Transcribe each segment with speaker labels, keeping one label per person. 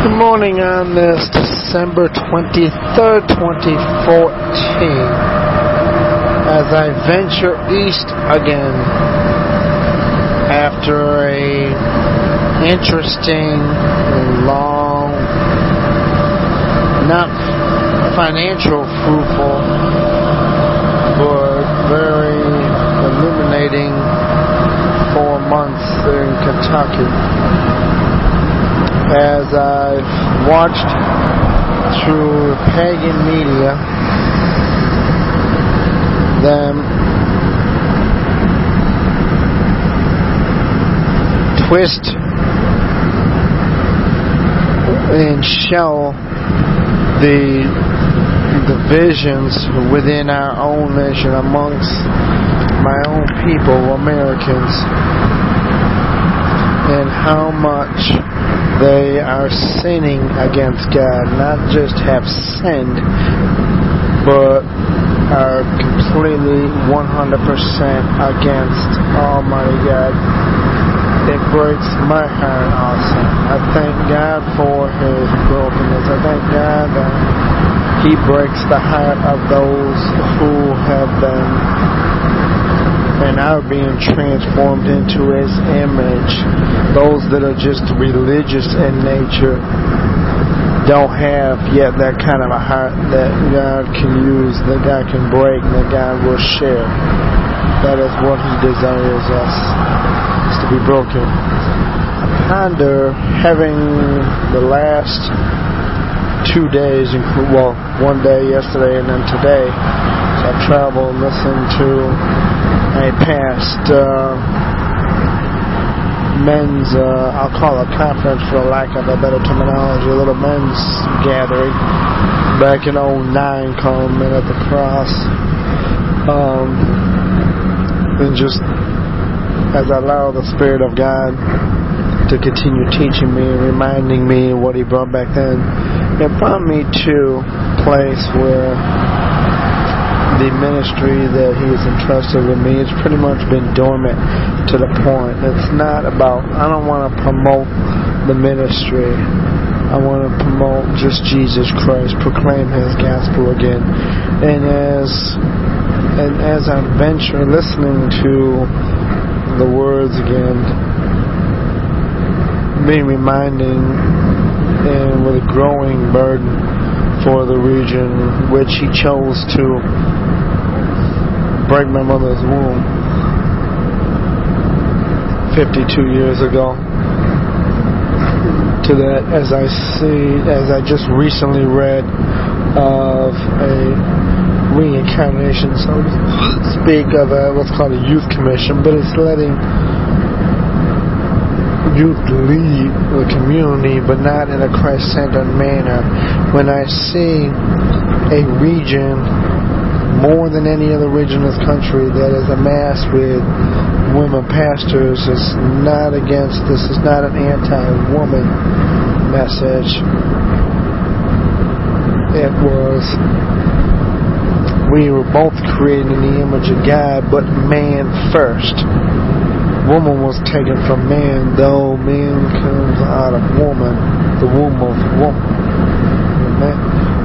Speaker 1: Good morning um, uh, on this December 23rd, 2014, as I venture east again after a interesting, long, not financial fruitful, but very illuminating four months in Kentucky as I've watched through pagan media them twist and show the divisions within our own nation amongst my own people, Americans, and how much they are sinning against God, not just have sinned, but are completely 100% against Almighty God. It breaks my heart also. I thank God for His brokenness. I thank God that He breaks the heart of those who have been and are being transformed into His image. Those that are just religious in nature don't have yet that kind of a heart that God can use, that God can break, that God will share. That is what He desires us, is to be broken. Ponder having the last two days, well, one day yesterday and then today, I've traveled and listened to a past uh, men's, uh, I'll call it a conference for lack of a better terminology, a little men's gathering back in 09 called Men at the Cross. Um, and just as I allow the Spirit of God to continue teaching me and reminding me what He brought back then, it brought me to a place where the ministry that he has entrusted with me has pretty much been dormant to the point. It's not about, I don't want to promote the ministry. I want to promote just Jesus Christ, proclaim his gospel again. And as and as I venture listening to the words again, being reminding and with a growing burden for the region which he chose to break my mother's womb 52 years ago. To that, as I see, as I just recently read of a reincarnation, so to speak, of a, what's called a youth commission, but it's letting youth lead the community, but not in a Christ-centered manner. When I see a region more than any other region in this country that is amassed with women pastors, it's not against this is not an anti-woman message. It was we were both created in the image of God, but man first woman was taken from man, though man comes out of woman, the womb of woman. Amen.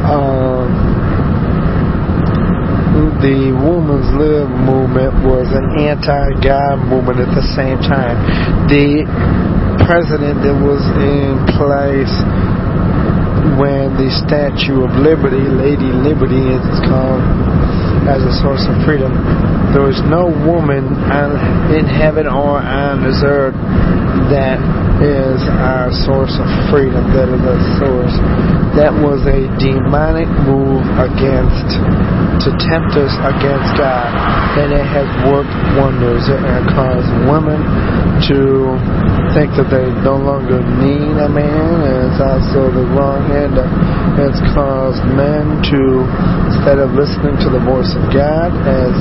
Speaker 1: Um, the women's lib movement was an anti-God movement at the same time. The president that was in place when the Statue of Liberty, Lady Liberty, it's called, as a source of freedom. There is no woman in heaven or on this earth that is our source of freedom, that is our source. That was a demonic move against, to tempt us against God. And it has worked wonders. It has caused women to think that they no longer need a man, and it's also the wrong end. It's caused men to, instead of listening to the voice of God, as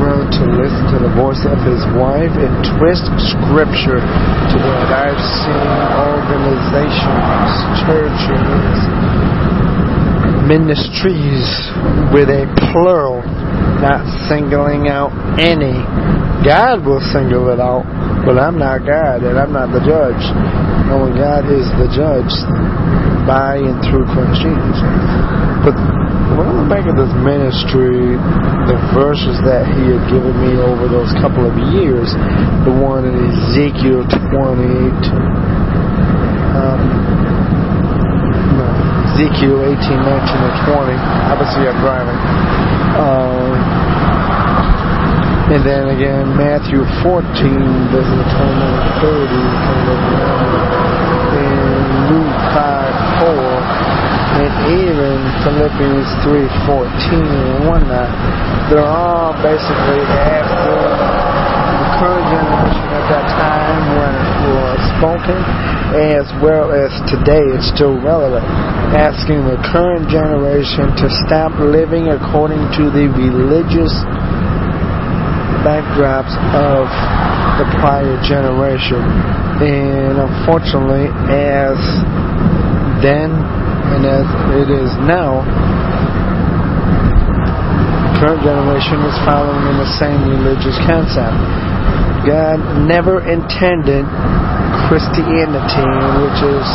Speaker 1: learn to listen to the voice of his wife and twist scripture to that. I've seen organizations, churches, ministries with a plural, not singling out any. God will single it out, but I'm not God and I'm not the judge. knowing God is the judge by and through Christ Jesus. But when I look back at this ministry, the verses that he had given me over those couple of years, the one in Ezekiel 28, um, no, Ezekiel 18, 19, and 20. Obviously, I'm driving. Um, and then again, Matthew 14, verses 29 and 30, kind of and Luke 5, 4, and even Philippians 3, 14, and whatnot. They're all basically after the current generation at that time when it was spoken, as well as today it's still relevant. Asking the current generation to stop living according to the religious backdrops of the prior generation. And unfortunately, as then and as it is now, current generation is following in the same religious concept. God never intended Christianity, which is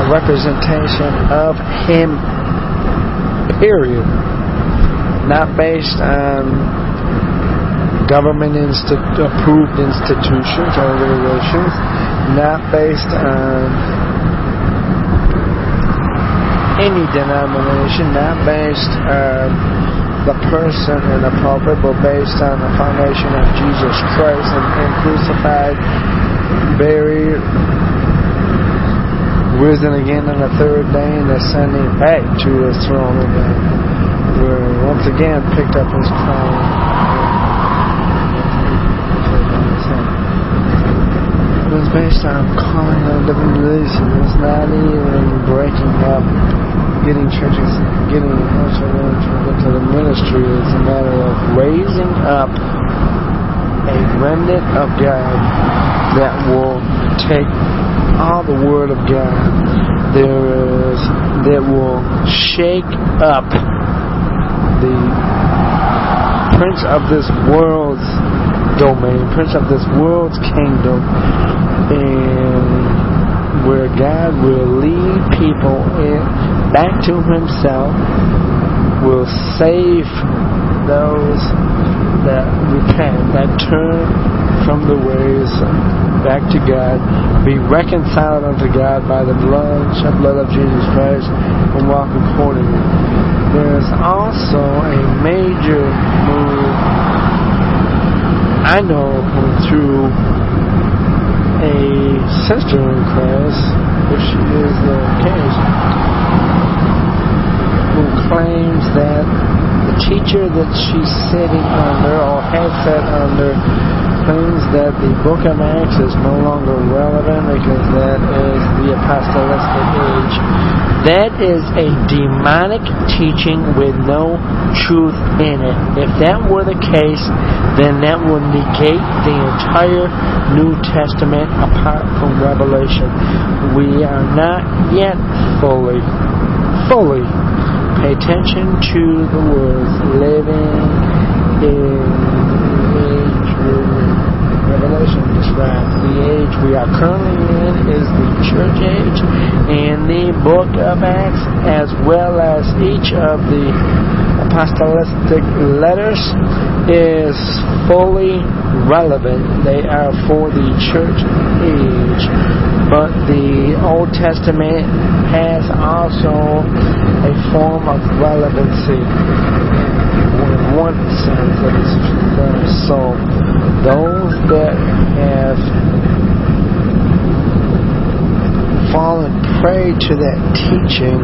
Speaker 1: a representation of Him, period. Not based on government insti- approved institutions or organizations, not based on any denomination, not based on the person in the pulpit, but based on the foundation of Jesus Christ and, and crucified, buried, risen again on the third day, and ascending back to his throne again, where once again picked up his crown. It was based on calling on different religions. It's not even breaking up, getting churches, getting also into the ministry. is a matter of raising up a remnant of God that will take all the Word of God. There is that will shake up the prince of this world's domain, prince of this world's kingdom, and where God will lead people in, back to Himself, will save those that repent, that turn from the ways back to God, be reconciled unto God by the blood, shed blood of Jesus Christ, and walk accordingly. There's also a major move I know through a sister in Christ, she is the case, claims that the teacher that she's sitting under or has sat under claims that the book of Acts is no longer relevant because that is the apostolic age. That is a demonic teaching with no truth in it. If that were the case, then that would negate the entire New Testament apart from Revelation. We are not yet fully, fully pay attention to the words living in Revelation describes. The age we are currently in is the church age, and the book of Acts, as well as each of the apostolic letters, is fully relevant. They are for the church age. But the Old Testament has also a form of relevancy so those that have fallen prey to that teaching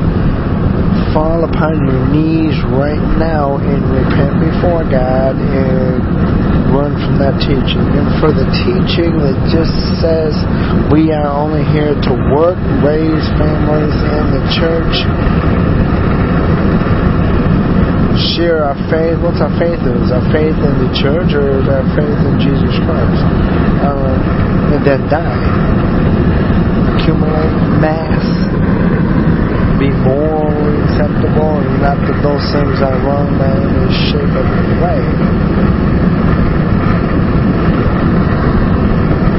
Speaker 1: fall upon your knees right now and repent before God and run from that teaching. And for the teaching that just says we are only here to work, raise families in the church, share our faith. What's our faith in? Is our faith in the church or our faith in Jesus Christ? Um, and then die. Accumulate mass. Be morally acceptable and not that those things are wrong by any shape of the way.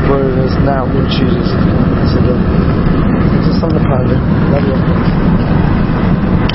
Speaker 1: But it's not what Jesus is doing. So, this on the project. Love you.